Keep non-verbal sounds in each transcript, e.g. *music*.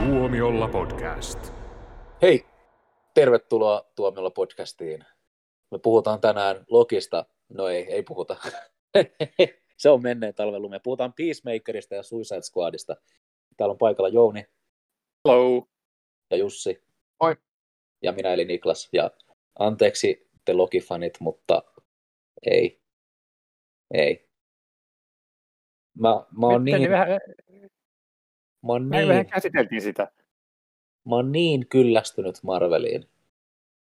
Tuomiolla podcast. Hei, tervetuloa Tuomiolla podcastiin. Me puhutaan tänään Lokista. No ei, ei puhuta. *laughs* Se on menneen talvelu. Me puhutaan Peacemakerista ja Suicide Squadista. Täällä on paikalla Jouni Hello. ja Jussi. Moi. Ja minä eli Niklas. Ja anteeksi te Loki-fanit, mutta ei. Ei. Mä, mä oon niin, vähän, mä oon niin, vähän käsiteltiin sitä. mä oon niin kyllästynyt Marveliin.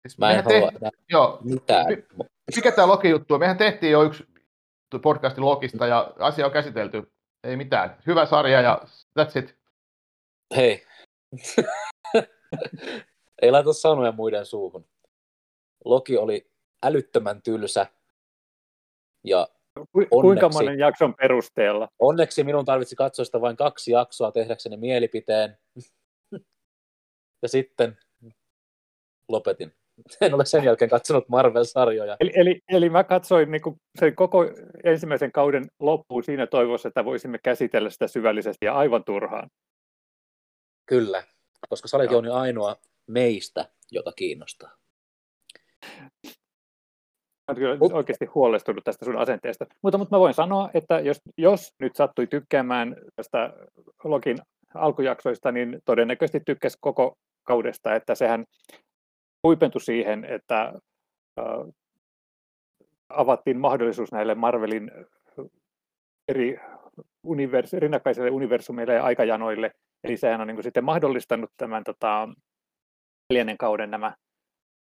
Siis Mä en halua tehti- Joo, mitään. mikä tämä Loki-juttu on? Mehän tehtiin jo yksi podcasti Lokista ja asia on käsitelty. Ei mitään. Hyvä sarja ja that's it. Hei. *laughs* Ei laita sanoja muiden suuhun. Loki oli älyttömän tylsä. Ja Ku, kuinka Onneksi. monen jakson perusteella? onneksi minun tarvitsi katsoa sitä vain kaksi jaksoa tehdäkseni mielipiteen. Ja sitten lopetin. En ole sen jälkeen katsonut Marvel-sarjoja. Eli, eli, eli mä katsoin niin sen koko ensimmäisen kauden loppuun siinä toivossa, että voisimme käsitellä sitä syvällisesti ja aivan turhaan. Kyllä, koska Joo. Jouni ainoa meistä, jota kiinnostaa. Kyllä Mut- oikeasti huolestunut tästä sun asenteesta. Mutta, mutta mä voin sanoa, että jos, jos nyt sattui tykkäämään tästä Lokin alkujaksoista, niin todennäköisesti tykkäsi koko kaudesta, että sehän huipentui siihen, että äh, avattiin mahdollisuus näille Marvelin eri univers, rinnakkaisille universumeille ja aikajanoille. Eli sehän on niin kuin sitten mahdollistanut tämän tota, neljännen kauden nämä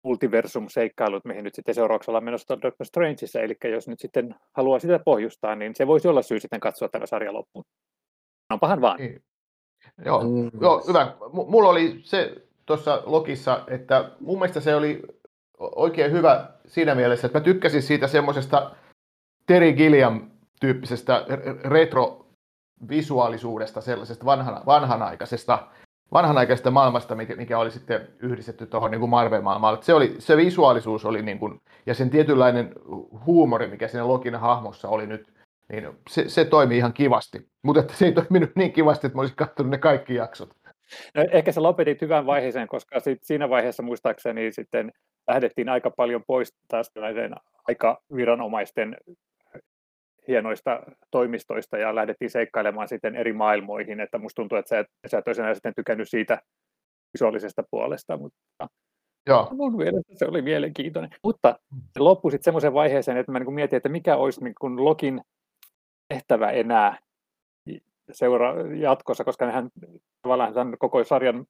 multiversum-seikkailut, mihin nyt sitten seuraavaksi ollaan menossa Doctor Strangeissa, eli jos nyt sitten haluaa sitä pohjustaa, niin se voisi olla syy sitten katsoa tämä sarja loppuun. Onpahan vaan. Niin. Joo, Mm. joo, hyvä. M- mulla oli se tuossa Lokissa, että mun mielestä se oli oikein hyvä siinä mielessä, että mä tykkäsin siitä semmoisesta Terry Gilliam-tyyppisestä r- retrovisuaalisuudesta, sellaisesta vanhana, vanhanaikaisesta, vanhanaikaisesta maailmasta, mikä, mikä oli sitten yhdistetty tuohon niin Marvel-maailmaan. Se, oli, se visuaalisuus oli niin kuin, ja sen tietynlainen huumori, mikä siinä Lokin hahmossa oli nyt, niin se, se toimi ihan kivasti. Mutta se ei toiminut niin kivasti, että mä olisin katsonut ne kaikki jaksot. No, ehkä sä lopetit hyvän vaiheeseen, koska sit siinä vaiheessa muistaakseni sitten lähdettiin aika paljon pois taas näiden aikaviranomaisten hienoista toimistoista ja lähdettiin seikkailemaan sitten eri maailmoihin, että musta tuntuu, että sä et, sä et olisi enää sitten tykännyt siitä visuaalisesta puolesta, mutta Joo, mun mielestä se oli mielenkiintoinen. Mutta se loppui sitten semmoiseen vaiheeseen, että mä niin mietin, että mikä olisi niin Lokin tehtävä enää seura jatkossa, koska nehän tavallaan tämän koko sarjan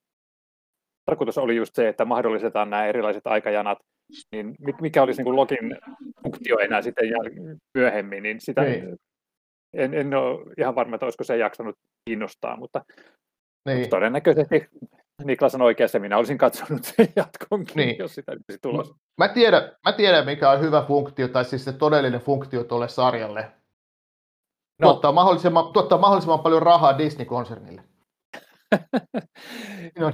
tarkoitus oli just se, että mahdollistetaan nämä erilaiset aikajanat, niin mi- mikä olisi niin Lokin funktio enää sitten myöhemmin, niin sitä Niin. en, en ole ihan varma, että olisiko se jaksanut kiinnostaa, mutta niin. todennäköisesti Niklas on oikeassa, minä olisin katsonut sen *laughs* jatkonkin, Niin. jos sitä olisi tulossa. Mä tiedän, mä tiedän, mikä on hyvä funktio, tai siis se todellinen funktio tuolle sarjalle. No. Tuottaa, mahdollisimman, tuottaa mahdollisimman paljon rahaa Disney-konsernille. *laughs* No,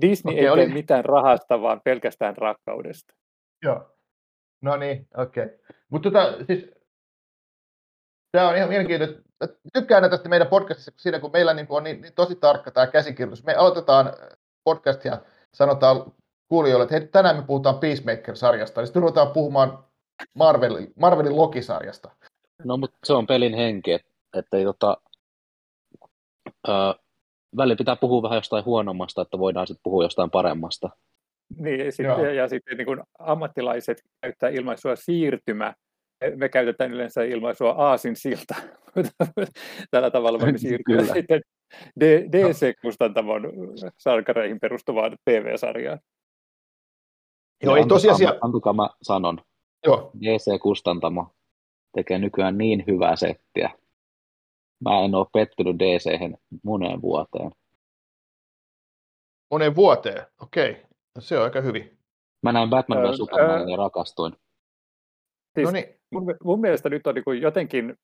Disney Okei, ei oli- tee mitään rahasta, vaan pelkästään rakkaudesta. joo. No niin, okei. Okay. Mutta tota, siis, tämä on ihan mielenkiintoista. Mä tykkään aina tästä meidän podcastissa siinä, kun meillä niin on niin, niin tosi tarkka tämä käsikirjoitus. Me aloitetaan podcast ja sanotaan kuulijoille, että hei, tänään me puhutaan Peacemaker-sarjasta, ja sitten ruvetaan puhumaan Marvelin, Marvelin Loki-sarjasta. No, mutta se on pelin henki, et- että ei tota, öö, välillä pitää puhua vähän jostain huonommasta, että voidaan sitten puhua jostain paremmasta. Niin, ja, sit, Joo. ja, sitten niin kun ammattilaiset käyttää ilmaisua siirtymä. Me- Me käytetään yleensä ilmaisua aasinsilta. *laughs* Tällä tavalla voimme siirtyä Kyllä. sitten DC-kustantamon sarkareihin perustuvaan TV-sarjaan. Joo, Ja ei tosiasia... Antakaa, mä- sanon, Joo, DC Kustantamo tekee nykyään niin hyvää settiä. Mä en ole pettynyt dc moneen vuoteen. moneen vuoteen. Okei, no se on aika hyvin. Mä näin Batman Öö, vs Supermanin ja rakastuin. Siis No niin, mun, mun mielestä nyt on niin jotenkin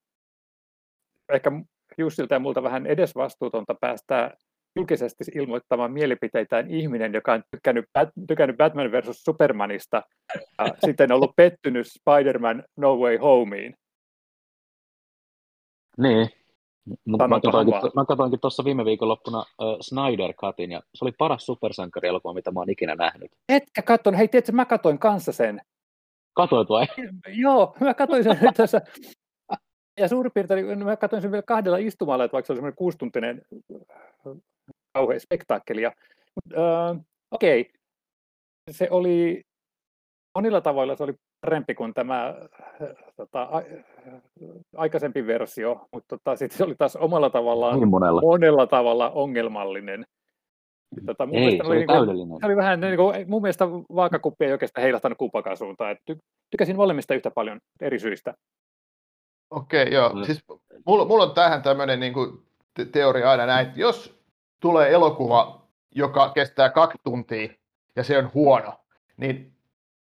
ehkä Jussilta ja multa vähän edesvastuutonta päästää julkisesti ilmoittamaan mielipiteitään ihminen, joka on tykännyt, Bat- tykännyt Batman versus Supermanista ja *laughs* sitten ollut pettynyt Spider-Man No Way Homeen. Niin, Mutta mä katsoinkin, mä katsoinkin tuossa viime viikonloppuna uh, Snyder Cutin, ja se oli paras supersankarielokuva, mitä mä oon ikinä nähnyt. Etkä katsonut, hei tiedätkö, mä katsoin kanssa sen. Katoit vai? *laughs* Joo, mä katsoin sen *laughs* tässä. Ja suurin piirtein, niin mä katsoin sen vielä kahdella istumalla, että vaikka se oli semmoinen kuustuntinen kauhean spektaakkeli. Uh, Okei, okay. se oli monilla tavoilla se oli parempi kuin tämä tota, a, aikaisempi versio, mutta tota, sitten se oli taas omalla tavallaan niin monella. monella tavalla ongelmallinen. Tota, mun ei, se oli, niinku, täydellinen. Se oli vähän, niin kuin, mun mielestä vaakakuppi ei oikeastaan heilahtanut kumpakaan suuntaan. Ty, tykäsin molemmista yhtä paljon eri syistä. Okei, okay, joo. Mm. Siis mulla, mulla on tähän tämmöinen niin kuin, te- teoria aina näin, että jos tulee elokuva, joka kestää kaksi tuntia ja se on huono, niin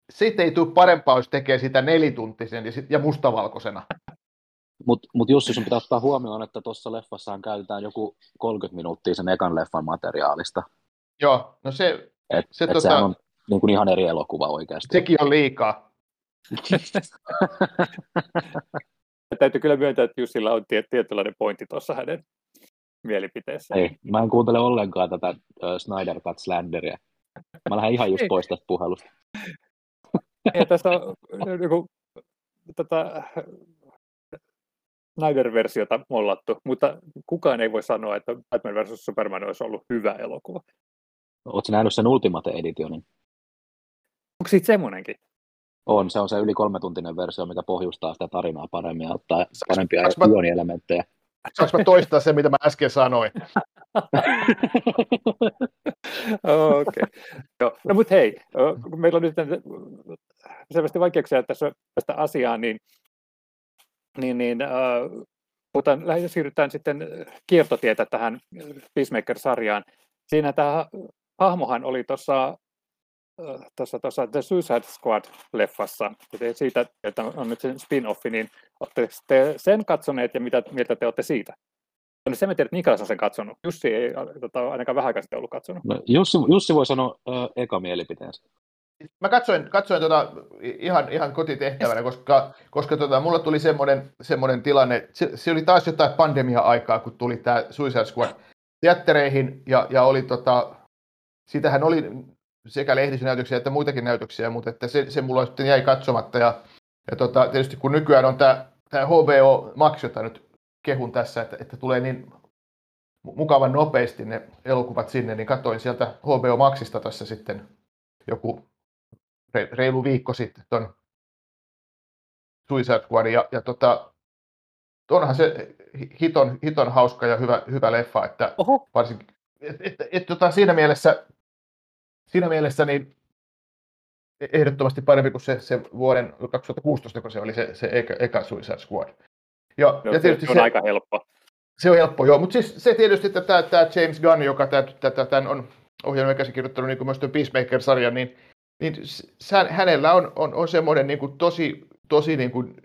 siitä ei tule parempaa, jos tekee sitä nelituntisen ja mustavalkoisena. Mutta mut Jussi, sun pitää ottaa huomioon, että tuossa leffassa käytetään joku 30 minuuttia sen ekan leffan materiaalista. Joo, no se... Et, se, et tota, sehän on niin kuin ihan eri elokuva oikeasti. Sekin on liikaa. *laughs* Täytyy kyllä myöntää, että Jussilla on tietynlainen pointti tuossa hänen mielipiteessä. Ei, mä en kuuntele ollenkaan tätä uh, Snyder Cut Slanderia. Mä lähden ihan just pois tästä puhelusta. *laughs* Ja tässä on joku, tätä Snyder-versiota mollattu, mutta kukaan ei voi sanoa, että Batman vs. Superman olisi ollut hyvä elokuva. Oletko nähnyt sen Ultimate Editionin? Onko siitä semmoinenkin? On, se on se yli kolmetuntinen versio, mikä pohjustaa sitä tarinaa paremmin ja ottaa parempia juonielementtejä. Saanko mä toistaa se, mitä mä äsken sanoin? Okei. Okay. No, mutta hei, kun meillä on nyt selvästi vaikeuksia tässä tästä asiaan, niin, niin, niin äh, puhutaan, siirrytään sitten kiertotietä tähän Peacemaker-sarjaan. Siinä tämä hahmohan oli tuossa tuossa, tuossa The Suicide Squad-leffassa, siitä, että on nyt sen spin-offi, niin olette te sen katsoneet ja mitä mieltä te olette siitä? No se me tiedät, että Niklas on sen katsonut. Jussi ei tota, ainakaan vähän aikaa ollut katsonut. No, Jussi, Jussi voi sanoa äh, eka mielipiteensä. Mä katsoin, katsoin tota ihan, ihan kotitehtävänä, koska, koska tota, mulla tuli semmoinen, semmoinen tilanne, se, se, oli taas jotain pandemia-aikaa, kun tuli tämä Suicide Squad teattereihin, ja, ja oli tota, sitähän oli sekä lehdisönäytöksiä että muitakin näytöksiä, mutta että se, se mulla sitten jäi katsomatta. Ja, ja tota, tietysti kun nykyään on tämä, tämä HBO Max, jota nyt kehun tässä, että, että tulee niin mukavan nopeasti ne elokuvat sinne, niin katsoin sieltä HBO Maxista tässä sitten joku reilu viikko sitten ton Suicide Squad, ja, ja tota, onhan se hiton, hiton hauska ja hyvä, hyvä leffa, että Oho. varsinkin, et, et, et, et, tota, siinä mielessä siinä mielessä niin ehdottomasti parempi kuin se, se vuoden 2016, kun se oli se, se eka, eka Suicide Squad. Ja, no, ja tietysti se on se, aika helppo. Se on helppo, joo. Mutta siis se tietysti, että tämä, tämä James Gunn, joka tämä, tämän on ohjelma ja käsikirjoittanut niin kuin myös Peacemaker-sarjan, niin, niin hänellä on, on, on semmoinen niin kuin tosi, tosi niin kuin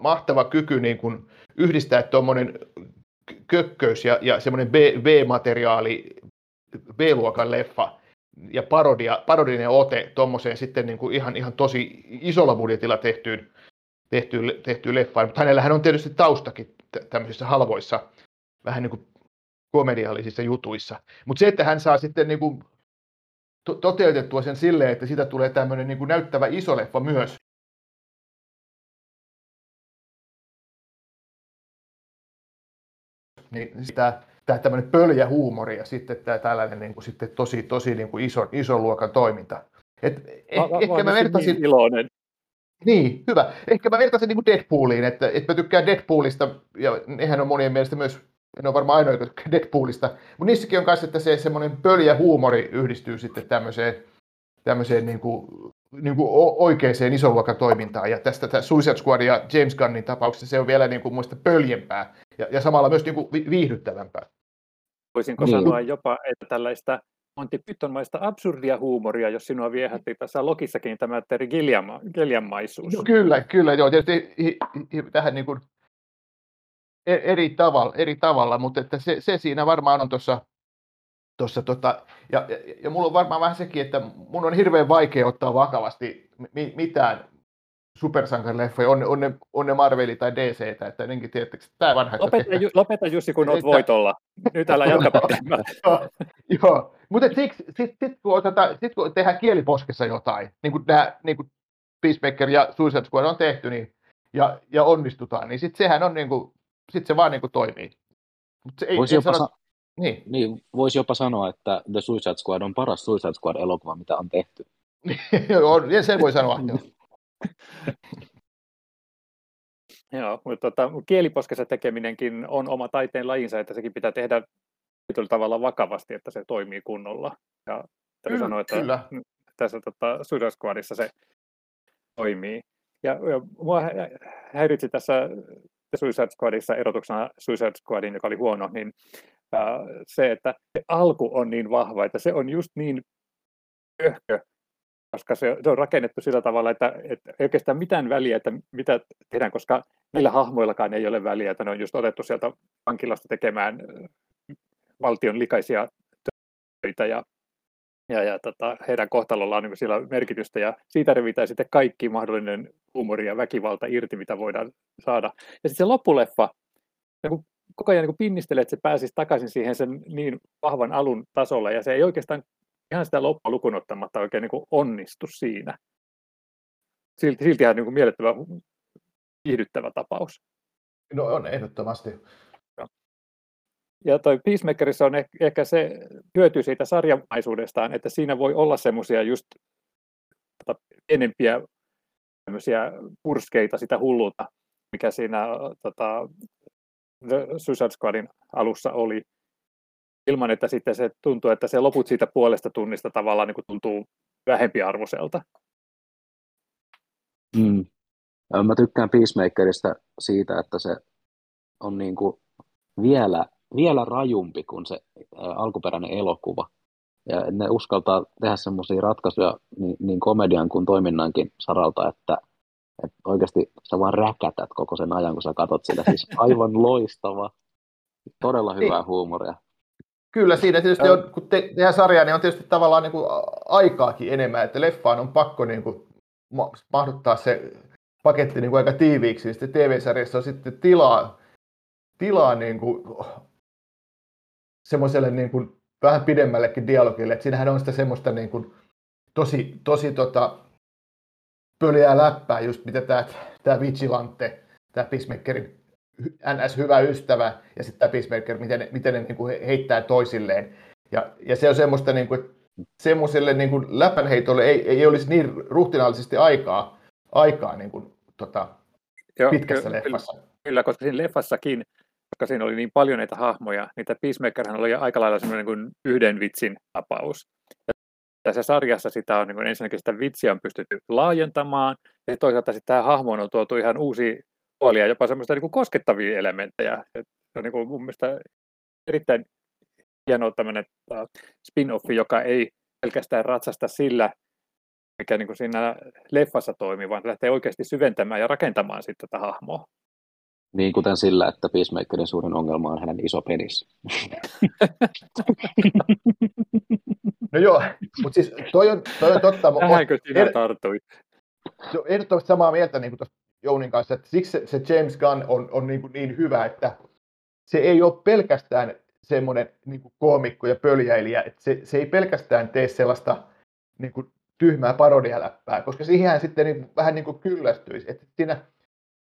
mahtava kyky niin kuin yhdistää tuommoinen kökköys ja, ja semmoinen B-materiaali, B-luokan leffa ja parodia, parodinen ote tuommoiseen sitten niin kuin ihan, ihan tosi isolla budjetilla tehtyyn, tehtyyn, tehtyyn leffaan. Mutta hänellähän on tietysti taustakin tämmöisissä halvoissa, vähän niin kuin komediallisissa jutuissa. Mutta se, että hän saa sitten niin kuin to- toteutettua sen silleen, että siitä tulee tämmöinen niin kuin näyttävä iso leffa myös, niin sitä tämä tämmöinen pöljä huumori ja sitten tämä tällainen niin kuin, sitten tosi, tosi niin kuin iso, ison luokan toiminta. Et, eh, mä, ehkä mä vertasin... Niin iloinen. Niin, hyvä. Ehkä mä vertasin niin kuin Deadpooliin, että, että mä tykkään Deadpoolista, ja nehän on monien mielestä myös, en ole varmaan ainoa, joka tykkää Deadpoolista, mutta niissäkin on myös, että se semmoinen pöljä huumori yhdistyy sitten tämmöiseen, tämmöiseen niin kuin, niin kuin oikeaan ison luokan toimintaan. Ja tästä tämä Suicide Squad ja James Gunnin tapauksessa se on vielä niin kuin muista pöljempää ja, ja samalla myös niin kuin viihdyttävämpää. Voisinko niin. sanoa jopa, että tällaista Monty Pythonmaista absurdia huumoria, jos sinua viehätti tässä Lokissakin tämä Terry Gilliam-maisuus. No, kyllä, kyllä, joo, tietysti hi, hi, tähän niin kuin e, eri tavalla, eri tavalla mutta että se, se siinä varmaan on tuossa Tossa, tota, ja, ja, ja mulla on varmaan vähän sekin, että mun on hirveän vaikea ottaa vakavasti mitään supersankarileffoja, on, on, ne, on ne Marveli tai DC, että jotenkin tiedättekö, tämä vanha. Lopeta, ju, lopeta Jussi, kun olet voitolla. Nyt älä jatka joo, joo. mutta siksi, sit, sit, kun, sit, kun tehdään kieliposkessa jotain, niin kuin, nämä, niin kuin Peacemaker ja Suicide Squad on tehty, niin, ja, ja onnistutaan, niin sitten sehän on niin kuin, sit se vaan niin kuin toimii. Mut se ei, voisi, jopa sano, sa- niin. Niin, voisi jopa sanoa, että The Suicide Squad on paras Suicide Squad-elokuva, mitä on tehty. *laughs* Joo, sen voi sanoa. *laughs* Joo, mutta tota, kieliposkessa tekeminenkin on oma taiteen lajinsa, että sekin pitää tehdä tietyllä tavalla vakavasti, että se toimii kunnolla. Ja täytyy sanoa, että kyllä. tässä tota, Suicide Squadissa se toimii. Ja, ja mua häiritsi tässä Suicide Squadissa erotuksena Suicide Squadin, joka oli huono, niin äh, se, että se alku on niin vahva, että se on just niin pöhkö, koska se, se on rakennettu sillä tavalla, että, että ei oikeastaan mitään väliä, että mitä tehdään, koska niillä hahmoillakaan ei ole väliä, että ne on just otettu sieltä vankilasta tekemään valtion likaisia töitä ja, ja, ja tota, heidän kohtalollaan on niin siellä merkitystä ja siitä revitään sitten kaikki mahdollinen huumori ja väkivalta irti, mitä voidaan saada. Ja sitten se loppuleffa, niin koko ajan niin pinnistelee, että se pääsisi takaisin siihen sen niin vahvan alun tasolle ja se ei oikeastaan ihan sitä loppua lukunottamatta oikein niin kuin onnistu siinä. Silti, siltihän niin kuin miellyttävä, viihdyttävä tapaus. No on ehdottomasti. Ja toi Peacemakerissa on ehkä se hyöty siitä sarjamaisuudestaan, että siinä voi olla semmoisia just tota, pienempiä purskeita sitä hulluutta, mikä siinä tota, The Suicide Squadin alussa oli ilman, että sitten se tuntuu, että se loput siitä puolesta tunnista tavallaan niin kuin tuntuu vähempiarvoiselta. Mm. Mä tykkään Peacemakerista siitä, että se on niin kuin vielä, vielä rajumpi kuin se alkuperäinen elokuva. Ja ne uskaltaa tehdä semmoisia ratkaisuja niin, niin komedian kuin toiminnankin saralta, että, että oikeasti sä vaan räkätät koko sen ajan, kun sä katot sitä. Siis *laughs* aivan loistava, todella hyvää niin. huumoria. Kyllä, siinä tietysti on, kun te, tehdään sarjaa, niin on tietysti tavallaan niin kuin aikaakin enemmän, että leffaan on pakko niin kuin mahduttaa se paketti niin kuin aika tiiviiksi, niin sitten TV-sarjassa on sitten tilaa, tilaa niin kuin semmoiselle niin kuin vähän pidemmällekin dialogille, että siinähän on sitä semmoista niin kuin tosi, tosi tota, pöliää läppää, just mitä tämä, tämä Vigilante, tämä Peacemakerin NS hyvä ystävä ja sitten tämä Peacemaker, miten ne, miten ne niin kuin heittää toisilleen. Ja, ja se on semmoista, niin kuin, semmoiselle niin kuin läpänheitolle ei, ei olisi niin ruhtinaallisesti aikaa, aikaa niin kuin, tota, Joo, pitkässä kyllä, leffassa. Kyllä, koska siinä leffassakin, koska siinä oli niin paljon näitä hahmoja, niin tämä Peacemakerhan oli aika lailla semmoinen niin kuin yhden vitsin tapaus. Ja tässä sarjassa sitä on niin kuin ensinnäkin sitä vitsiä on pystytty laajentamaan, ja toisaalta sitten tämä hahmo on tuotu ihan uusi puolia, jopa semmoista niin kuin koskettavia elementtejä. Et se on niin kuin mun mielestä erittäin hieno tämmöinen uh, spin-offi, joka ei pelkästään ratsasta sillä, mikä niin kuin siinä leffassa toimii, vaan lähtee oikeasti syventämään ja rakentamaan sitten tätä hahmoa. Niin kuten sillä, että Peacemakerin suurin ongelma on hänen iso penis. *laughs* No joo, mutta siis toi on, toi on totta. Tähänkö sinä er, tartuit? Ehdottomasti samaa mieltä niin kuin tuosta Jounin kanssa, että siksi se, se James Gunn on, on niin, kuin niin hyvä, että se ei ole pelkästään semmoinen niin kuin koomikko ja pöljäilijä, että se, se ei pelkästään tee sellaista niin kuin tyhmää parodialäppää, koska siihen sitten niin, vähän niin kuin kyllästyisi. Että siinä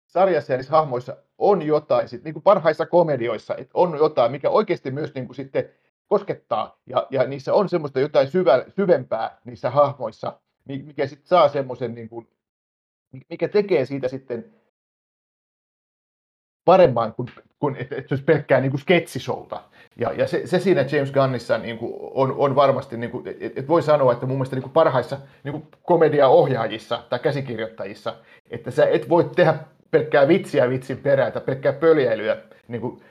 sarjassa ja niissä hahmoissa on jotain, sit, niin kuin parhaissa komedioissa, että on jotain, mikä oikeasti myös niin kuin sitten koskettaa, ja, ja niissä on semmoista jotain syvä, syvempää niissä hahmoissa, mikä sitten saa semmoisen niin kuin mikä tekee siitä sitten paremman kuin, kuin että, olisi pelkkää niin kuin sketsisouta. Ja, ja se, se, siinä James Gunnissa niin kuin on, on varmasti, niin kuin, että, että voi sanoa, että mun mielestä niin kuin parhaissa niin kuin komediaohjaajissa tai käsikirjoittajissa, että sä et voi tehdä pelkkää vitsiä vitsin perään tai pelkkää pöljäilyä niin kuin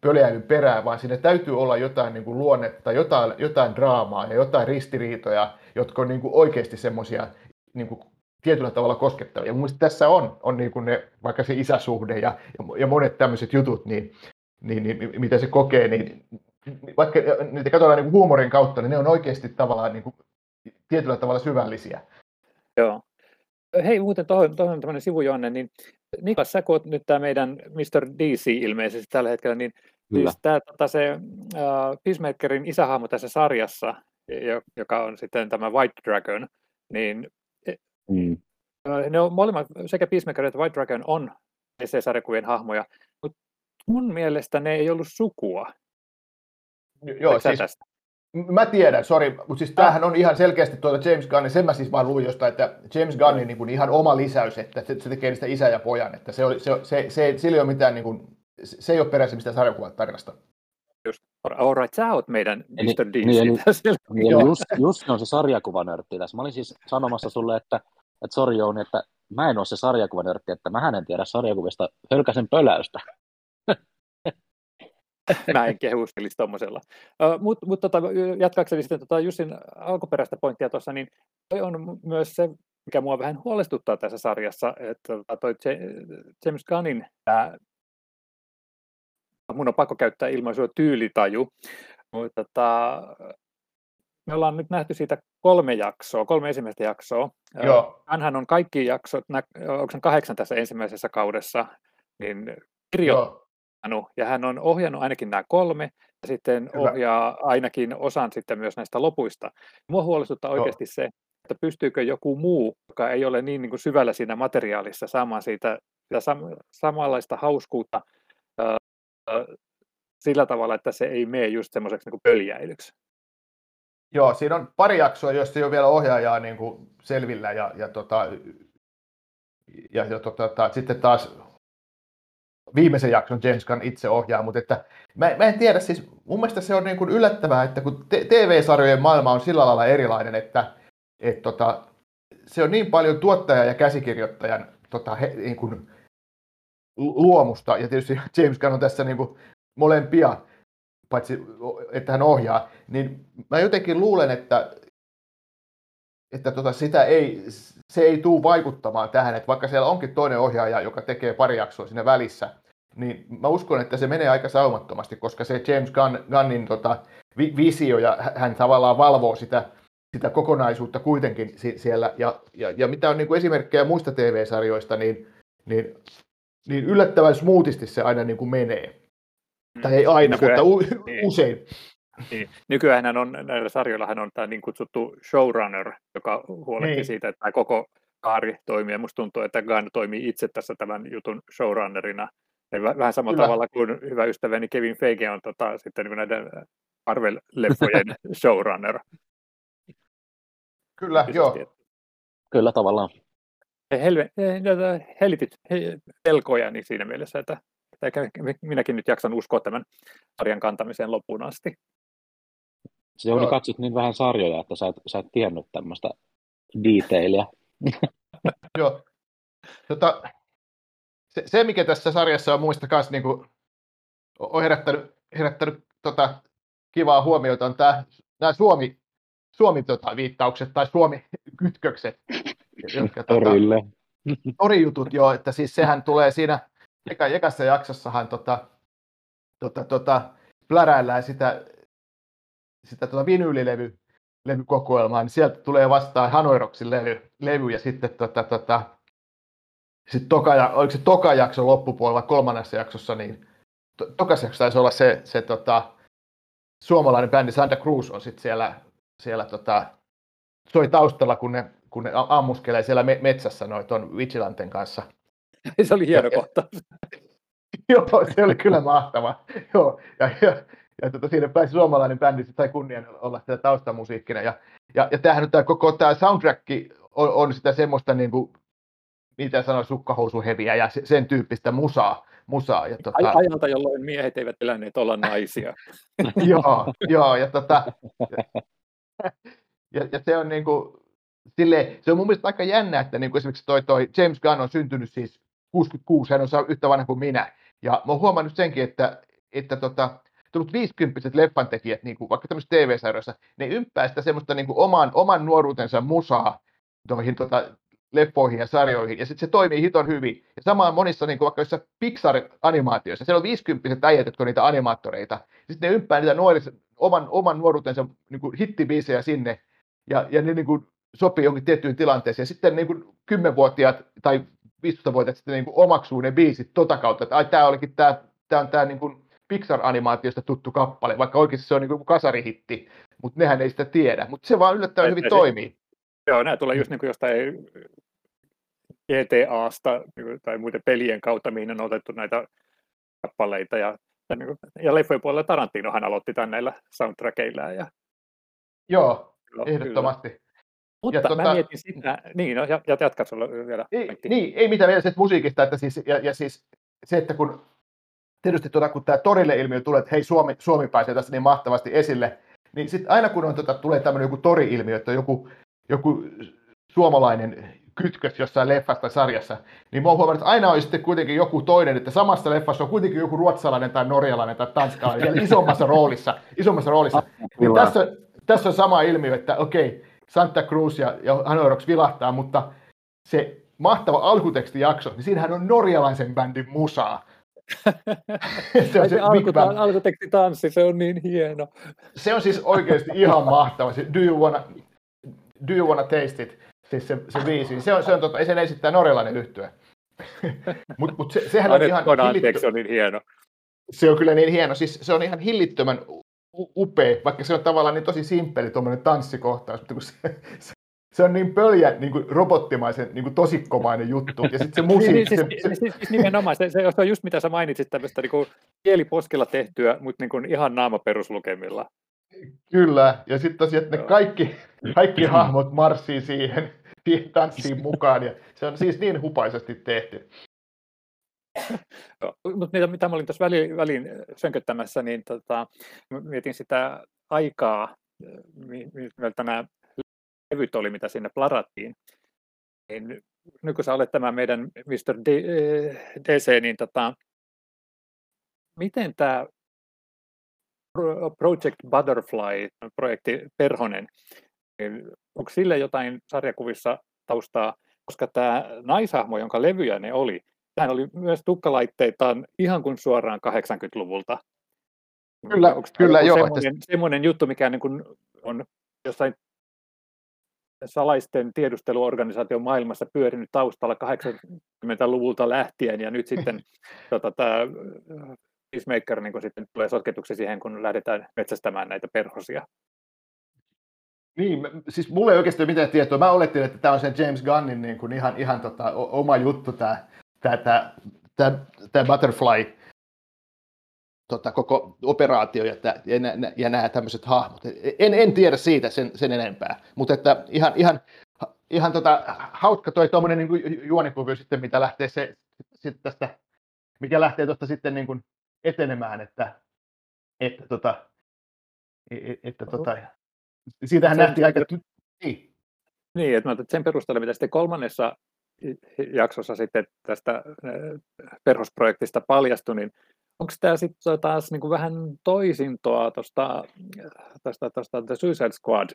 pöljäilyn perään, vaan siinä täytyy olla jotain niin kuin luonnetta, jotain, jotain draamaa ja jotain ristiriitoja, jotka on niin kuin oikeasti semmoisia niin kuin tietyllä tavalla koskettavia. Mun mielestä tässä on, on niin kuin ne, vaikka se isäsuhde ja, ja monet tämmöiset jutut, niin, niin, niin, mitä se kokee, niin vaikka niitä katsotaan niin huumorin kautta, niin ne on oikeasti tavallaan niin kuin, tietyllä tavalla syvällisiä. Joo. hei muuten tuohon, tuohon tämmöinen sivujuonne, niin Niklas, sä kun nyt tämä meidän Mr. DC ilmeisesti tällä hetkellä, niin Kyllä. siis tämä, tota, se uh, Peacemakerin isähahmo tässä sarjassa, joka on sitten tämä White Dragon, niin mm. ne on molemmat, sekä Peacemaker että White Dragon on DC-sarjakuvien hahmoja, mutta mun mielestä ne ei ollut sukua. Joo, siis, tästä? Mä tiedän, sori, mutta siis tämähän on ihan selkeästi tuota James Gunnin, sen mä siis vaan luin jostain, että James Gunnin niin kuin ihan oma lisäys, että se, se tekee niistä isä ja pojan, että se, oli, se, se, se, sillä ei ole mitään, niin kuin, se ei ole peräisin mistään sarjakuvatarinasta. Just, right, sä oot meidän Mr. DC. Niin, *laughs* niin, niin, just, just on se sarjakuvanörtti tässä. Mä olin siis sanomassa sulle, että, että sori Jouni, että mä en ole se sarjakuvanörtti, että mä en tiedä sarjakuvista hölkäsen pöläystä. *laughs* mä en kehustelisi tuommoisella. Mutta mut, tota, jatkaakseni sitten tota Jussin alkuperäistä pointtia tuossa, niin toi on myös se, mikä mua vähän huolestuttaa tässä sarjassa, että tota, toi James Gunnin tämä mun on pakko käyttää ilmaisua tyylitaju, mutta tota, me ollaan nyt nähty siitä kolme jaksoa, kolme ensimmäistä jaksoa. Joo. Hänhän on kaikki jaksot, onko se kahdeksan tässä ensimmäisessä kaudessa, niin kirjoittanut ja hän on ohjannut ainakin nämä kolme, ja sitten Hyvä. ohjaa ainakin osan sitten myös näistä lopuista. Mua huolestuttaa Joo. oikeasti se, että pystyykö joku muu, joka ei ole niin, niin kuin syvällä siinä materiaalissa, saamaan siitä sitä sam- samanlaista hauskuutta äh, sillä tavalla, että se ei mene just semmoiseksi niin pöljäilyksi. Joo, siinä on pari jaksoa, joista ei ole vielä ohjaajaa niin kuin selvillä ja, ja, tota, ja, ja tota, sitten taas viimeisen jakson James Gunn itse ohjaa, mutta että mä, mä en tiedä, siis mun mielestä se on niin kuin yllättävää, että kun TV-sarjojen maailma on sillä lailla erilainen, että et tota, se on niin paljon tuottaja ja käsikirjoittajan tota, he, niin kuin, luomusta, ja tietysti James Gunn on tässä niin kuin molempia, paitsi että hän ohjaa, niin mä jotenkin luulen, että, että tota, sitä ei, se ei tule vaikuttamaan tähän, että vaikka siellä onkin toinen ohjaaja, joka tekee pari jaksoa siinä välissä, niin mä uskon, että se menee aika saumattomasti, koska se James Gunn, Gunnin tota, vi, visio ja hän tavallaan valvoo sitä, sitä kokonaisuutta kuitenkin siellä. Ja, ja, ja mitä on niin kuin esimerkkejä muista TV-sarjoista, niin, niin, niin yllättävän smoothisti se aina niin kuin menee. Tai ei aina, Nykyään, mutta u, niin. usein. Niin. Nykyään on, näillä sarjoilla on tämä niin kutsuttu showrunner, joka huolehtii niin. siitä, että tämä koko kaari toimii. Ja musta tuntuu, että Gunn toimii itse tässä tämän jutun showrunnerina. Ja vähän samalla Kyllä. tavalla kuin hyvä ystäväni Kevin Feige on tota, sitten niin näiden Marvel-leffojen *laughs* showrunner. Kyllä, Tietysti, joo. Että... Kyllä tavallaan. Helve, helitit pelkoja niin siinä mielessä, että Eikä minäkin nyt jaksan uskoa tämän sarjan kantamiseen loppuun asti. Se Jouni katsit niin vähän sarjoja, että sä et, sä et tiennyt tämmöistä detailia. *laughs* Joo. Tota, se, se, mikä tässä sarjassa on muista kanssa niin kuin, on herättänyt, herättänyt tota, kivaa huomiota, on tämä, nämä Suomi, Suomi tota, viittaukset tai Suomi-kytkökset. *laughs* *laughs* Jotka, tota, Torille. Torijutut, joo, että siis sehän tulee siinä eka, ekassa jaksossahan tota, tota, tota, pläräillään sitä, sitä tota vinyylilevy levykokoelmaa, niin sieltä tulee vastaan Hanoiroksin levy, levy ja sitten tota, tota, sit toka, oliko se toka jakso loppupuolella kolmannessa jaksossa, niin to, tokas jakso taisi olla se, se tota, suomalainen bändi Santa Cruz on sitten siellä, siellä tota, soi taustalla, kun ne, kun ne ammuskelee siellä metsässä noin tuon Vigilanten kanssa – *laughs* se oli hieno kohta. *laughs* Joo, se oli kyllä mahtava. Joo, ja, ja, ja tota, siinä pääsi suomalainen bändi sai kunnian olla sitä taustamusiikkina. Ja, ja, ja tämähän tämä koko tämä soundtrack on, on sitä semmoista niin kuin, mitä sanoo sukkahousuheviä ja sen tyyppistä musaa. musaa ja, tota... Ajalta, jolloin miehet eivät eläneet olla naisia. *laughs* joo, joo, ja, tota, ja, ja, se on niin kuin, sille, se on mun mielestä aika jännä, että niin kuin esimerkiksi toi, toi James Gunn on syntynyt siis 66, hän on yhtä vanha kuin minä. Ja mä oon huomannut senkin, että, että tota, tullut 50 leffantekijät, niin kuin vaikka tämmöisissä TV-sarjoissa, ne ympää sitä semmoista niin kuin oman, oman nuoruutensa musaa noihin tota, leffoihin ja sarjoihin, ja sitten se toimii hiton hyvin. Ja samaan monissa, niin kuin vaikka joissa Pixar-animaatioissa, siellä on 50 äijät, jotka on niitä animaattoreita, sitten ne ympää niitä nuoris, oman, oman nuoruutensa niin kuin hittibiisejä sinne, ja, ja ne niin kuin sopii jonkin tiettyyn tilanteeseen. Ja sitten niin kuin 10-vuotiaat tai 15-vuotiaat sitten niin kuin omaksuu ne biisit tota kautta, että ai, tämä olikin tämä, tämä on tämä niin kuin Pixar-animaatiosta tuttu kappale, vaikka oikeasti se on niin kuin kasarihitti, mutta nehän ei sitä tiedä. Mutta se vaan yllättävän hyvin toimii. Joo, nämä tulee just niin kuin jostain GTAsta niin tai muiden pelien kautta, mihin on otettu näitä kappaleita. Ja, ja, niin kuin, ja leffojen puolella Tarantinohan aloitti tämän näillä soundtrackeilla. Ja... Joo, kyllä, ehdottomasti. Kyllä. Mutta ja mä tota... mietin sitä, niin, no, ja, ja jatka sulla vielä. Ei, niin, ei mitään vielä musiikista, että siis, ja, ja siis se, että kun tietysti tuota, kun tämä torille-ilmiö tulee, että hei Suomi, Suomi pääsee tässä niin mahtavasti esille, niin sitten aina kun on, tuota, tulee tämmöinen joku tori-ilmiö, että joku, joku suomalainen kytkös jossain leffassa tai sarjassa, niin mä oon huomannut, että aina on sitten kuitenkin joku toinen, että samassa leffassa on kuitenkin joku ruotsalainen tai norjalainen tai tanskalainen *laughs* isommassa roolissa. Isommassa roolissa. Niin tässä, tässä on sama ilmiö, että okei, Santa Cruz ja, ja Hanorox vilahtaa, mutta se mahtava alkutekstijakso, niin siinähän on norjalaisen bändin musaa. *laughs* se on se, se alkuta- alkuteksti tanssi, se on niin hieno. Se on siis oikeasti ihan *laughs* mahtava. Se, do, you wanna, do you wanna taste it? Siis se, se biisi. Se on, se on tota, ei sen esittää norjalainen yhtyä. *laughs* Mutta mut se, sehän on ihan hillitty... se on niin hieno. Se on kyllä niin hieno. Siis se on ihan hillittömän upea, vaikka se on tavallaan niin tosi simppeli tuommoinen tanssikohtaus, mutta kun se, se, se on niin pöljä, niin kuin robottimaisen, niin kuin tosikkomainen juttu. Ja sitten se musiikki... niin, siis, se, siis, siis, nimenomaan, se, se, se on just mitä sä mainitsit tämmöistä niin kuin kieliposkella tehtyä, mutta niin kuin ihan naamaperuslukemilla. Kyllä, ja sitten tosiaan, että ne kaikki, kaikki hahmot marssii siihen, siihen tanssiin mukaan, ja se on siis niin hupaisesti tehty. Mutta mitä, mitä mä olin tuossa väliin, väliin sönköttämässä, niin tota, mietin sitä aikaa, miltä nämä levyt oli, mitä sinne plarattiin. Niin, nyt kun sä olet tämä meidän Mr. DC, niin tota, miten tämä Project Butterfly, projekti Perhonen, niin onko sille jotain sarjakuvissa taustaa, koska tämä naishahmo, jonka levyjä ne oli, hän oli myös tukkalaitteitaan ihan kuin suoraan 80-luvulta. Kyllä, Onko kyllä joo. Semmoinen, semmoinen juttu, mikä niin kuin on jossain salaisten tiedusteluorganisaation maailmassa pyörinyt taustalla 80-luvulta lähtien, ja nyt sitten *laughs* tota, tämä Peacemaker niin sitten tulee sotketuksi siihen, kun lähdetään metsästämään näitä perhosia. Niin, siis mulla ei oikeasti ole mitään tietoa. Mä olettiin, että tämä on se James Gunnin niin kuin ihan, ihan tota, oma juttu, tämä tämä, tämä, tämä Butterfly tota, koko operaatio ja, tämä, ja, nämä, ja nämä tämmöiset hahmot. En, en tiedä siitä sen, sen enempää, mutta että ihan, ihan, ihan tota, hauska toi tuommoinen niin juonikuvio sitten, mitä lähtee se, sit tästä, mikä lähtee tuosta sitten niin kuin etenemään, että, että, tota, e, e, että tota, siitähän nähtiin aika... Niin. Niin, että sen perusteella, mitä sitten kolmannessa jaksossa sitten tästä perhosprojektista paljastui, niin onko tämä sitten taas niin kuin vähän toisintoa tuosta, tästä, tästä The Suicide Squad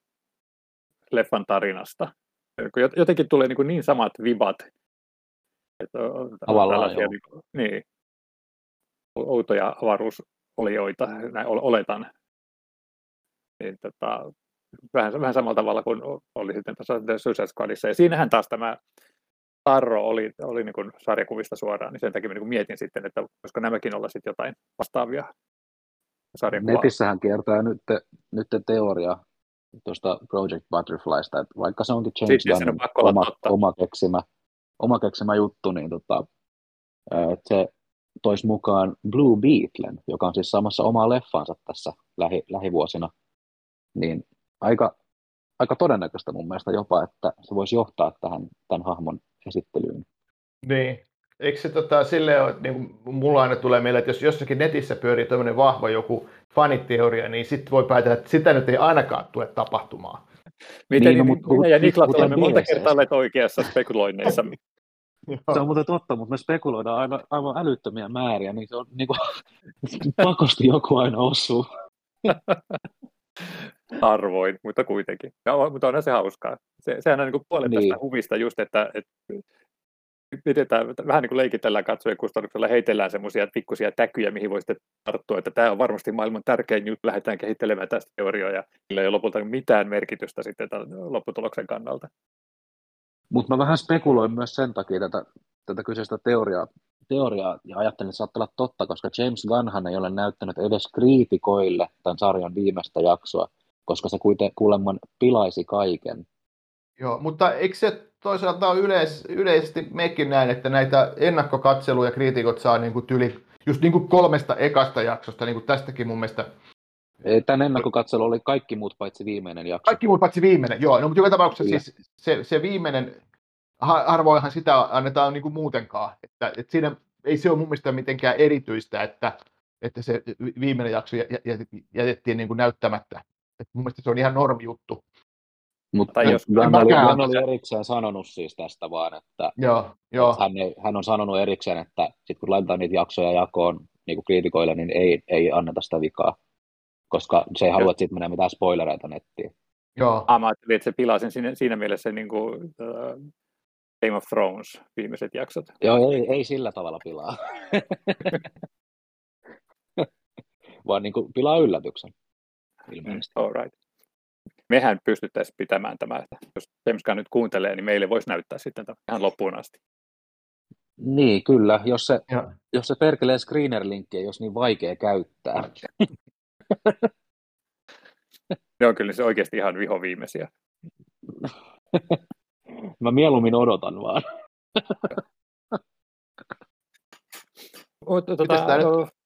leffan tarinasta? Jotenkin tulee niin, kuin niin samat vibat. Että Tavallaan joo. Niin, kuin, niin, outoja avaruusolioita, näin oletan. Niin, tota, vähän, vähän samalla tavalla kuin oli sitten tuossa The Suicide Squadissa. Ja siinähän taas tämä Tarro oli, oli niin kuin sarjakuvista suoraan, niin sen takia niin mietin sitten, että voisiko nämäkin olla sitten jotain vastaavia sarjakuvaa. Netissähän kiertää nyt, nyt teoria tuosta Project Butterflysta, että vaikka se onkin James Gunnin oma, oma, keksimä, oma keksimä juttu, niin tota, että se toisi mukaan Blue Beetlen, joka on siis samassa omaa leffansa tässä lähi, lähivuosina, niin aika, aika todennäköistä mun mielestä jopa, että se voisi johtaa tähän tämän hahmon esittelyyn. Niin. Eikö se tota, sille ole, niin kuin mulla aina tulee mieleen, että jos jossakin netissä pyörii tämmöinen vahva joku faniteoria, niin sitten voi päätellä, että sitä nyt ei ainakaan tule tapahtumaan. Miten niin, no, mutta, minä ja Niklas olemme monta kertaa olleet oikeassa spekuloinneissa. *laughs* Se on muuten totta, mutta me spekuloidaan aina, aivan älyttömiä määriä, niin se on niin kuin, *laughs* pakosti joku aina osuu. *laughs* Harvoin, mutta kuitenkin. Ja, mutta onhan se hauskaa. Se, sehän on niin kuin puolet niin. tästä huvista just, että, että pidetään, vähän niin kuin leikitellään katsojen kustannuksella, heitellään semmoisia pikkusia täkyjä, mihin voi sitten tarttua, että tämä on varmasti maailman tärkein juttu, lähdetään kehittelemään tästä teorioa, ja sillä ei ole lopulta mitään merkitystä sitten tämän lopputuloksen kannalta. Mutta mä vähän spekuloin myös sen takia tätä, tätä kyseistä teoriaa, teoriaa ja ajattelin, että saattaa olla totta, koska James Gunnhan ei ole näyttänyt edes kriitikoille tämän sarjan viimeistä jaksoa, koska se kuulemma pilaisi kaiken. Joo, mutta eikö se toisaalta ole yleis, yleisesti mekin näin, että näitä ennakkokatseluja kriitikot saa niin kuin tyli, just niin kuin kolmesta ekasta jaksosta, niin kuin tästäkin mun mielestä tämän ennakkokatselu oli kaikki muut paitsi viimeinen jakso. Kaikki muut paitsi viimeinen, joo. No, mutta joka tapauksessa siis se, se viimeinen, harvoinhan sitä annetaan niin kuin muutenkaan. Että, että siinä ei se ole mun mielestä mitenkään erityistä, että, että se viimeinen jakso jätettiin niin kuin näyttämättä. Että mun mielestä se on ihan normi juttu. Mutta jos hän oli, hän oli erikseen sanonut siis tästä vaan, että, joo, joo. että hän, ei, hän on sanonut erikseen, että sit kun laitetaan niitä jaksoja jakoon niin kuin kriitikoille, niin ei, ei anneta sitä vikaa, koska se ei halua, että siitä menee mitään spoilereita nettiin. Joo. Ah, mä ajattelin, että se pilaa sen siinä, siinä mielessä niin kuin, uh, Game of Thrones viimeiset jaksot. Joo, ei, ei sillä tavalla pilaa. *laughs* vaan niin kuin pilaa yllätyksen, ilmeisesti. Mm, all right mehän pystyttäisiin pitämään tämä, että jos James nyt kuuntelee, niin meille voisi näyttää sitten ihan loppuun asti. Niin, kyllä. Jos se, jos se perkelee screener-linkki ei olisi niin vaikea käyttää. *laughs* ne on kyllä se oikeasti ihan viho viimeisiä. *laughs* Mä mieluummin odotan vaan. Mutta, tuota,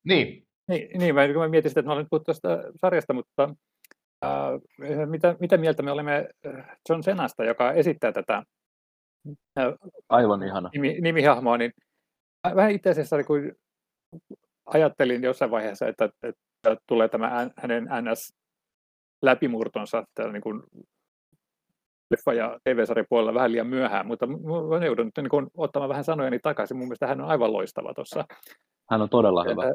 niin. Niin, niin mä, mä mietin sitä, että mä olen puhuttu tästä sarjasta, mutta Äh, mitä, mitä mieltä me olemme äh, John Senasta, joka esittää tätä äh, Aivan ihana. Nimi, nimihahmoa, niin vähän itse asiassa kun ajattelin jossain vaiheessa, että, että tulee tämä hänen NS-läpimurtonsa täällä niin kuin leffa- ja TV-sarjan puolella vähän liian myöhään, mutta mä joudun nyt niin ottamaan vähän sanojani takaisin. Mun mielestä hän on aivan loistava tuossa. Hän on todella hyvä.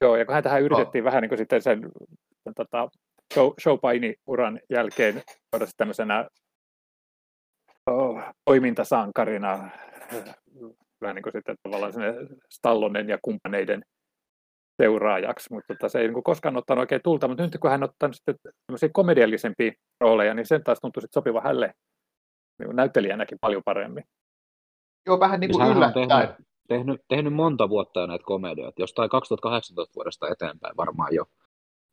Joo, ja kun hän tähän yritettiin oh. vähän niin kuin sitten sen, sen tota, show, showpaini-uran jälkeen todella tämmöisenä oh, toimintasankarina, vähän niin kuin sitten tavallaan Stallonen ja kumppaneiden seuraajaksi, mutta tota, se ei niin koskaan ottanut oikein tulta, mutta nyt kun hän ottanut sitten tämmöisiä komediallisempia rooleja, niin sen taas tuntui sitten sopiva hälle niin näyttelijänäkin paljon paremmin. Joo, vähän niin kuin yllättäen. Tehnyt, tehnyt, tehnyt monta vuotta jo näitä komedioita, jostain 2018 vuodesta eteenpäin varmaan jo.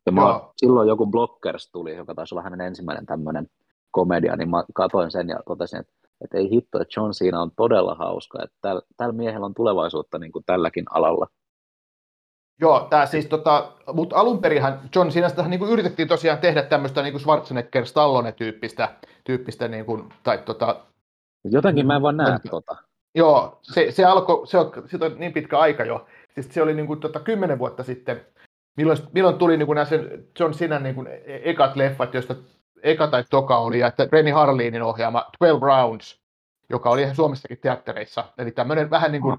Ja mä, silloin joku Blockers tuli, joka taisi olla hänen ensimmäinen tämmöinen komedia, niin mä katsoin sen ja totesin, että, että ei hitto, että John siinä on todella hauska, että tällä, tällä miehellä on tulevaisuutta niin kuin tälläkin alalla. Joo, tämä siis tota, mutta alun perinhän John Sinasta niin yritettiin tosiaan tehdä tämmöistä niin kuin Schwarzenegger Stallone tyyppistä, niin kuin, tai tota, Jotenkin mä en vaan näe tota. Joo, se, se alkoi, se on, se on niin pitkä aika jo. Siis se oli niin kuin, tota, kymmenen vuotta sitten milloin, milloin tuli niin kuin sen John Sinan niin kuin e-, ekat leffat, joista eka tai toka oli, että Renny Harlinin ohjaama 12 Rounds, joka oli Suomessakin teattereissa. Eli tämmöinen vähän niin kuin,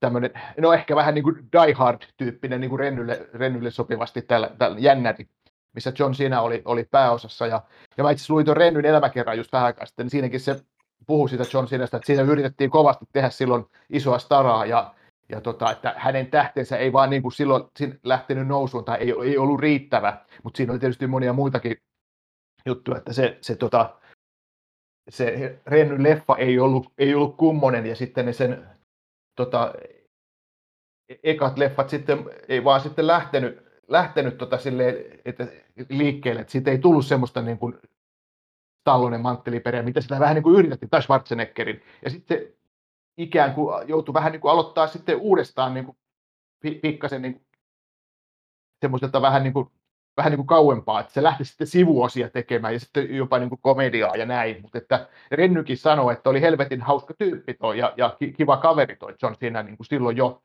tämmöinen, no ehkä vähän niin kuin Die Hard-tyyppinen niin kuin Rennylle, Rennylle sopivasti tällä, tällä jännäri, missä John Cena oli, oli pääosassa. Ja, ja mä itse luin tuon Rennyn elämäkerran just vähän aikaa sitten, niin siinäkin se puhui siitä John Cenasta, että siinä yritettiin kovasti tehdä silloin isoa staraa, ja ja tota, että hänen tähtensä ei vaan niin kuin silloin lähtenyt nousuun tai ei, ei ollut riittävä, mutta siinä oli tietysti monia muitakin juttuja, että se, se, tota, se Renny leffa ei ollut, ei ollut kummonen ja sitten ne sen tota, ekat leffat sitten ei vaan sitten lähtenyt, lähtenyt tota silleen, että liikkeelle, että siitä ei tullut semmoista niin kuin Stallonen mantteliperiä, mitä sitä vähän niin kuin yritettiin, tai Schwarzeneggerin. Ja sitten ikään kuin joutui vähän niin kuin aloittaa sitten uudestaan niin kuin pikkasen niin semmoiselta vähän niin kuin, vähän niin kuin kauempaa, että se lähti sitten sivuosia tekemään ja sitten jopa niin kuin komediaa ja näin, mutta että Rennykin sanoi, että oli helvetin hauska tyyppi toi ja, ja kiva kaveri toi John siinä niin kuin silloin jo,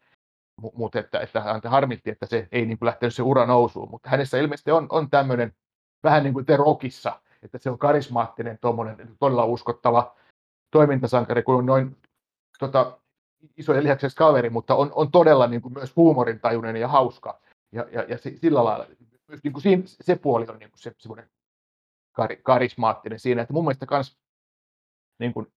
mutta että, että häntä harmitti, että se ei niin kuin lähtenyt se ura nousuun, mutta hänessä ilmeisesti on, on tämmöinen vähän niin kuin The Rockissa, että se on karismaattinen, todella uskottava toimintasankari, kun on noin tota, iso ja kaveri, mutta on, on todella niin kuin myös huumorintajuinen ja hauska. Ja, ja, ja sillä lailla niin kuin siinä, se puoli on niin kuin se semmoinen kar, karismaattinen siinä, että mun mielestä kans niin kuin,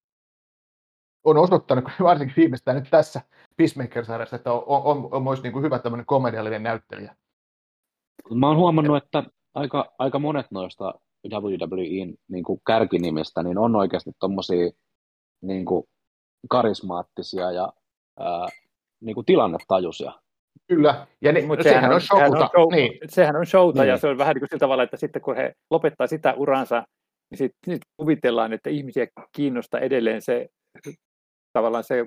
on osoittanut, *laughs* varsinkin viimeistään nyt tässä Peacemaker-sarjassa, että on, on, on, myös niin kuin hyvä tämmöinen komediallinen näyttelijä. Mä oon huomannut, että aika, aika monet noista WWEin niin kuin kärkinimistä niin on oikeasti tommosia niin kuin karismaattisia ja ää, niin kuin tilannetajuisia. Kyllä, ja niin, Mut sehän, on showta. Sehän on, show, niin. sehän on showta Niin. ja se on vähän niin kuin sillä tavalla, että sitten kun he lopettaa sitä uransa, niin sitten sit kuvitellaan, että ihmisiä kiinnostaa edelleen se tavallaan se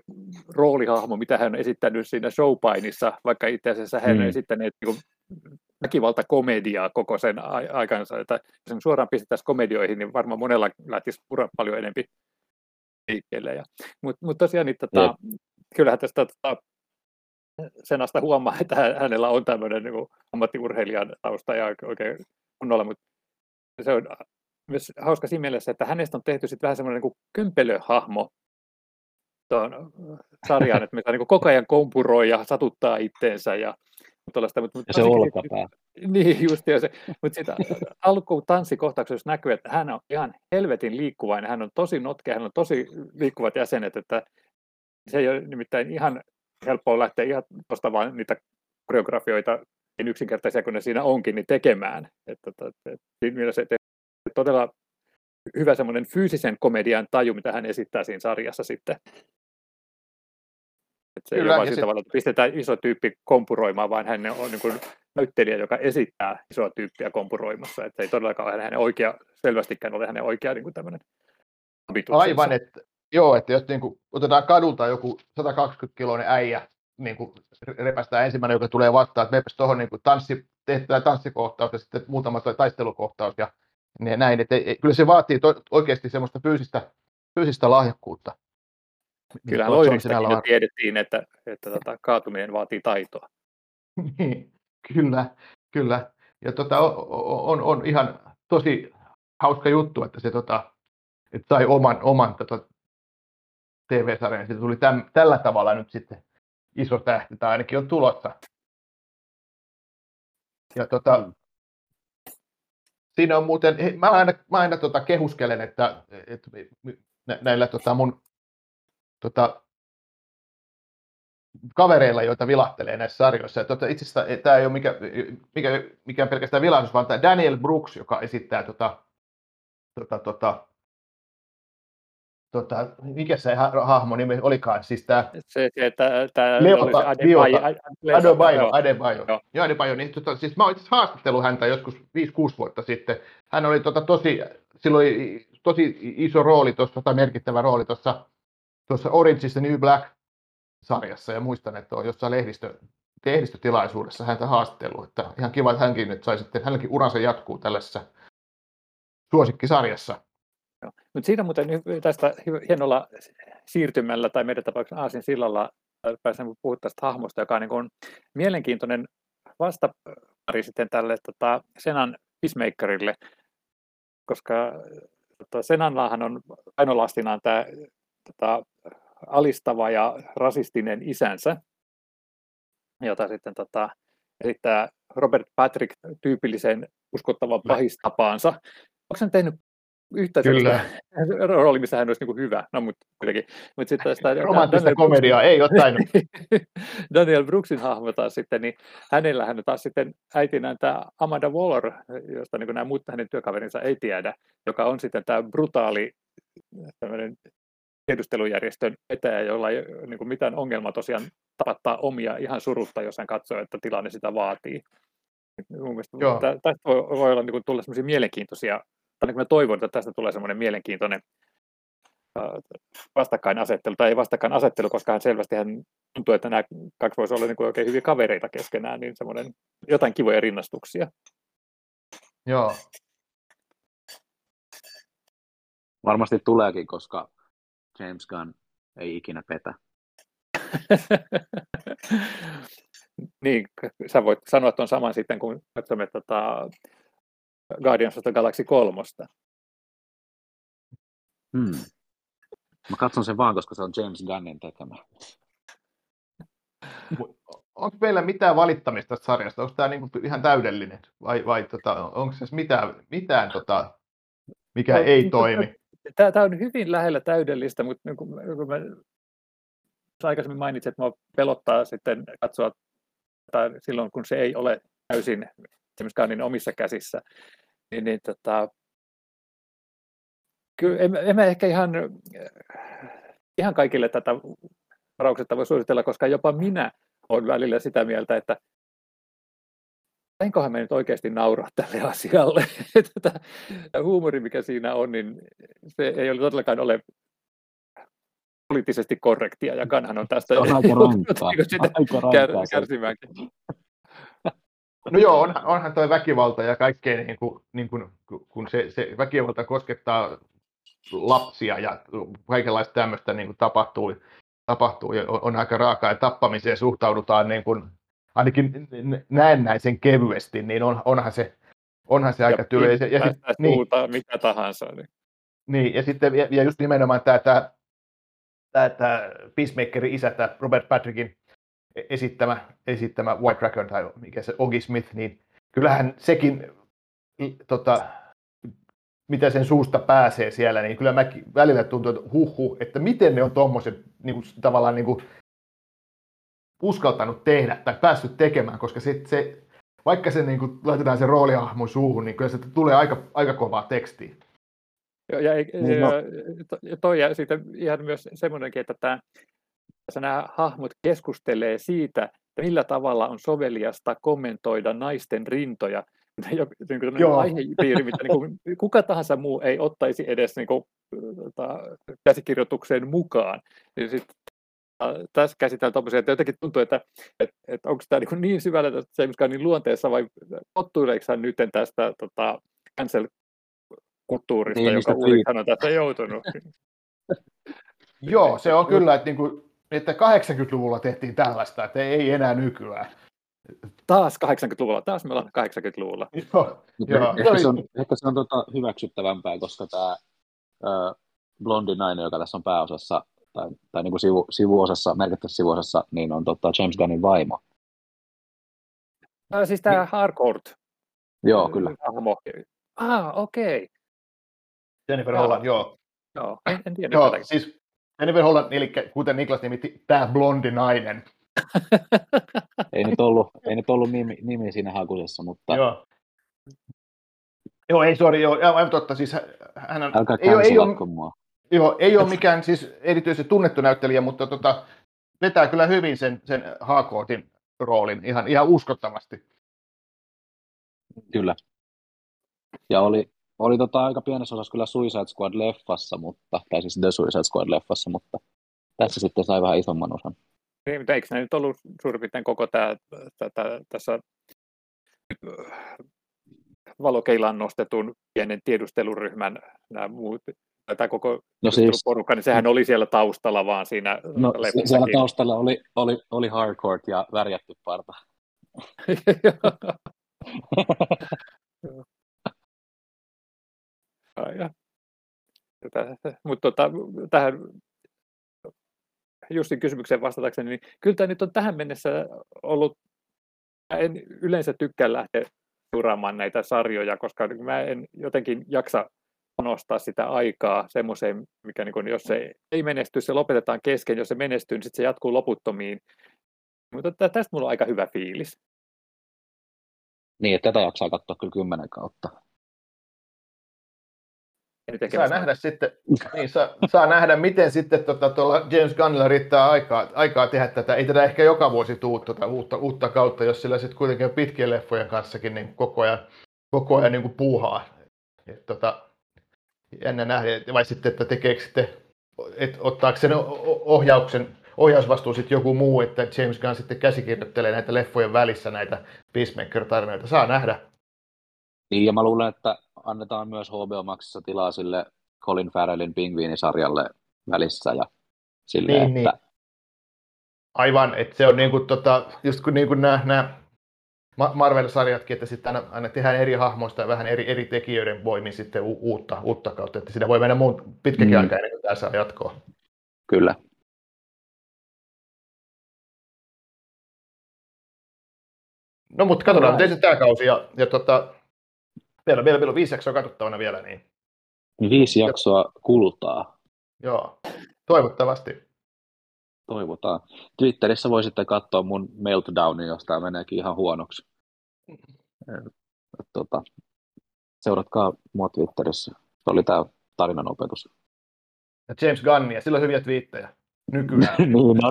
roolihahmo, mitä hän on esittänyt siinä showpainissa, vaikka itse asiassa hän Mm. on esittänyt niin väkivaltakomediaa koko sen ai- aikansa. Että jos me suoraan pistettäisiin komedioihin, niin varmaan monella lähtisi ura paljon enempi liikkeelle. Mutta mut tosiaan, niin, tota, kyllähän tästä tota, Senasta huomaa, että hä- hänellä on tämmöinen niin ammattiurheilijan tausta ja oikein- kunnolla, mutta se on myös hauska siinä mielessä, että hänestä on tehty sitten vähän semmoinen niin kömpelöhahmo tuon sarjaan, että mitä niin koko ajan kompuroi ja satuttaa itteensä ja tuollaista. Mutta, Ja se olkapää. niin, just ja se. Mutta sitä alkuun tanssikohtauksessa näkyy, että hän on ihan helvetin liikkuvainen. Hän on tosi notkea, hän on tosi liikkuvat jäsenet, että se ei ole nimittäin ihan helppoa lähteä ihan tuosta vaan niitä koreografioita, niin yksinkertaisia kuin ne siinä onkin, niin tekemään. Että, että, että että todella hyvä semmoinen fyysisen komedian taju, mitä hän esittää siinä sarjassa sitten. Että se ei Kyllä, ole vain ja sillä se- tavalla, että pistetään iso tyyppi kompuroimaan, vaan hän on niin kuin näyttelijä, joka esittää isoa tyyppiä kompuroimassa. Että ei todellakaan ole hänen oikea, selvästikään ole hänen oikea niin kuin tämmöinen. Aivan, että joo, että jos niin kuin, otetaan kadulta joku 120-kiloinen äijä, niin kuin repästään ensimmäinen, joka tulee vastaan, että mepäs tuohon niin kuin tanssi, tehdään tanssikohtaus ja sitten muutama taistelukohtaus ja niin näin. Että kyllä se vaatii to, oikeasti semmoista fyysistä, fyysistä lahjakkuutta. Se on Loiristakin jo tiedettiin, että, että tota, kaatuminen vaatii taitoa. Niin, kyllä, kyllä. Ja tota, on, on, on, ihan tosi hauska juttu, että se tota, että sai oman, oman tota, TV-sarjan. Siitä tuli täm, tällä tavalla nyt sitten iso tähti, tai ainakin on tulossa. Ja tota, Mm. siinä on muuten, he, mä aina, mä aina tota kehuskelen, että, että nä- näillä tota mun tota, kavereilla, joita vilahtelee näissä sarjoissa. Tota, itse asiassa tämä ei ole mikä, mikä, mikään pelkästään vilahdus, vaan tämä Daniel Brooks, joka esittää tota, tota, tota, tota, mikä se ha- hahmo nimi olikaan, siis tämä Se, se että tämä Leota. Adebayo, Joo. Adebayo. Joo. Joo, Adebayo. Niin, tota, siis mä oon itse haastattellut häntä joskus 5-6 vuotta sitten. Hän oli tota, tosi, silloin oli tosi iso rooli tuossa, tai merkittävä rooli tuossa, tuossa Orange is the New Black sarjassa, ja muistan, että on jossain lehdistö, lehdistötilaisuudessa häntä haastattellut, että ihan kiva, että hänkin nyt sai sitten, hänelläkin uransa jatkuu tällaisessa suosikkisarjassa. Mutta siinä muuten tästä hienolla siirtymällä tai meidän tapauksessa Aasin sillalla äh, pääsen puhua tästä hahmosta, joka on niin kuin mielenkiintoinen vastapari sitten tälle tota, Senan Peacemakerille, koska tota, Senanlahan on ainolastinaan tämä tota, alistava ja rasistinen isänsä, jota sitten tota, esittää Robert Patrick tyypillisen uskottavan pahistapaansa. Onko hän tehnyt yhtä Kyllä. *laughs* rooli, missä hän olisi niin hyvä? No, mutta kuitenkin. Mut sitten tästä Romanttista Daniel komediaa ei ole tainnut. *laughs* Daniel Brooksin hahmo taas sitten, niin hänellähän on taas sitten äitinään tämä Amanda Waller, josta niin nämä muut hänen työkaverinsa ei tiedä, joka on sitten tämä brutaali tämmöinen tiedustelujärjestön vetäjä, jolla ei niin kuin mitään ongelmaa tosiaan tapattaa omia ihan surutta, jos hän katsoo, että tilanne sitä vaatii. Mun mielestä Joo. tä- tästä voi, voi olla niin kuin, tulla mielenkiintoisia, tai niin kuin mä toivon, että tästä tulee semmoinen mielenkiintoinen äh, vastakkainasettelu, tai ei vastakkainasettelu, koska hän selvästi hän tuntuu, että nämä kaksi voisi olla niin kuin oikein hyviä kavereita keskenään, niin semmoinen jotain kivoja rinnastuksia. Joo. Varmasti tuleekin, koska James Gunn ei ikinä petä. *laughs* niin, sä voit sanoa tuon saman sitten, kun katsomme tota Guardians of the Galaxy 3. Hmm. Mä katson sen vaan, koska se on James Gunnin tekemä. Onko meillä mitään valittamista tästä sarjasta? Onko tämä niinku ihan täydellinen? Vai, vai tota, onko se mitään, mitään tota, mikä No, ei mutta- toimi? Tämä, on hyvin lähellä täydellistä, mutta niin kun, kun mä aikaisemmin mainitsin, että minua pelottaa sitten katsoa tai silloin, kun se ei ole täysin James Gunnin omissa käsissä, niin, niin tota, kyllä en, en mä ehkä ihan, ihan kaikille tätä varauksetta voi suositella, koska jopa minä olen välillä sitä mieltä, että enköhän me nyt oikeasti nauraa tälle asialle. *laughs* Tämä huumori, mikä siinä on, niin se ei ole todellakaan ole poliittisesti korrektia, ja Kanhan on tästä on aika *laughs* aika kärsimäänkin. No joo, on, onhan tuo väkivalta ja kaikkea, niin kuin, niin kuin, kun se, se väkivalta koskettaa lapsia ja kaikenlaista tämmöistä niin kuin tapahtuu, tapahtuu ja on aika raakaa ja tappamiseen suhtaudutaan niin kuin, ainakin näennäisen kevyesti, niin on, onhan se, onhan se ja aika työ. Ja, ja, niin, mikä tahansa. Niin. niin ja sitten ja, ja just nimenomaan tämä, tämä, tämä, tämä Peacemakerin isä, tämä Robert Patrickin esittämä, esittämä White Dragon tai mikä se Ogi Smith, niin kyllähän sekin, tota, mitä sen suusta pääsee siellä, niin kyllä mäkin välillä tuntuu, että huhu, että miten ne on tuommoiset niin kuin, tavallaan niin kuin, uskaltanut tehdä tai päässyt tekemään, koska se, se vaikka se niin kuin, laitetaan se roolihahmon suuhun, niin kyllä se tulee aika, aika kovaa tekstiä. Joo, ja, niin, no. ja toi ja sitten ihan myös semmoinenkin, että tämä, nämä hahmot keskustelee siitä, että millä tavalla on soveliasta kommentoida naisten rintoja. *laughs* niin aihepiiri, mitä niin kuin, *laughs* kuka tahansa muu ei ottaisi edes niin kuin, tota, käsikirjoitukseen mukaan. Ja sit, tässä käsitellään tuommoisia, että jotenkin tuntuu, että, että, että onko tämä niin, niin syvällä tässä Gunnin luonteessa vai tottuileeko hän nyt tästä tota, cancel kulttuurista, niin, joka Ulrikhan on tässä joutunut. *laughs* Joo, se on kyllä, että, niin kuin, että 80-luvulla tehtiin tällaista, että ei enää nykyään. Taas 80-luvulla, taas me ollaan 80-luvulla. *laughs* Joo, joo. Ehkä se on, ehkä se on tota hyväksyttävämpää, koska tämä äh, blondi nainen, joka tässä on pääosassa, tai, tai niin kuin sivu, sivuosassa, merkittävässä sivuosassa, niin on tota James Gunnin vaimo. Ah, siis tämä niin. Harcourt. Joo, kyllä. Hahmo. Ah, okei. Okay. Jennifer Holland, joo. Joo, en, en tiedä. Joo, siis Jennifer Holland, eli kuten Niklas nimitti, tämä blondi nainen. *laughs* ei nyt ollut, ei nyt ollut nimi, nimi siinä hakusessa, mutta... Joo. Joo, ei, sori, joo, aivan totta, siis hän on... Älkää ei, ei ole, mua. Joo, ei ole mikään siis erityisesti tunnettu näyttelijä, mutta tota, vetää kyllä hyvin sen, sen Haakootin roolin ihan, ihan uskottavasti. Kyllä. Ja oli, oli tota aika pienessä osassa kyllä Suicide Squad-leffassa, mutta, tai siis The Suicide Squad-leffassa, mutta tässä sitten sai vähän isomman osan. Niin, mutta eikö ne nyt ollut suurin piirtein koko tämä, tässä valokeilaan nostetun pienen tiedusteluryhmän nämä muut, tämä koko no siis, porukka, niin sehän oli siellä taustalla vaan siinä no, Siellä taustalla oli, oli, oli hardcore ja värjätty parta. *laughs* *laughs* *laughs* Mutta tota, tähän Jussin kysymykseen vastatakseni, niin kyllä tämä nyt on tähän mennessä ollut, en yleensä tykkää lähteä seuraamaan näitä sarjoja, koska mä en jotenkin jaksa panostaa sitä aikaa semmoiseen, mikä niin kun, jos se ei menesty, se lopetetaan kesken, jos se menestyy, niin sitten se jatkuu loputtomiin. Mutta tästä mulla on aika hyvä fiilis. Niin, että tätä jaksaa katsoa kyllä kymmenen kautta. Saa nähdä, sitten, niin, saa, saa nähdä, miten sitten tota, tuolla James Gunnilla riittää aikaa, aikaa tehdä tätä. Ei tätä ehkä joka vuosi tuu tuota, uutta, uutta kautta, jos sillä sitten kuitenkin on pitkien leffojen kanssakin niin koko ajan, koko ajan niin kuin puuhaa. Et, tota, jännä nähdä, vai sitten, että tekeekö sitten, että ottaako sen ohjauksen, ohjausvastuu sitten joku muu, että James Gunn sitten käsikirjoittelee näitä leffojen välissä näitä Peacemaker-tarinoita. Saa nähdä. Niin, ja mä luulen, että annetaan myös HBO Maxissa tilaa sille Colin Farrellin pingviinisarjalle välissä ja sille, niin, että... Niin. Aivan, että se on niin kuin, tota, just kun niin kuin nämä, nämä Marvel-sarjatkin, että sitten aina, aina tehdään eri hahmoista ja vähän eri, eri tekijöiden voimin sitten u- uutta, uutta kautta, että sitä voi mennä muun pitkäkin mm. aikaa ennen kuin tämä saa jatkoa. Kyllä. No mutta katsotaan, miten se tämä kausi ja, ja tota, vielä, vielä, vielä viisi jaksoa katsottavana vielä. Niin. Viisi jaksoa kultaa. Joo, toivottavasti. toivotaan. Twitterissä voi sitten katsoa mun meltdownin, jos tämä meneekin ihan huonoksi. Tota, seuratkaa mua Twitterissä. Se oli tämä tarinan opetus. Ja James Gunnia, sillä on hyviä twiittejä. Nykyään. *laughs* niin on. *laughs*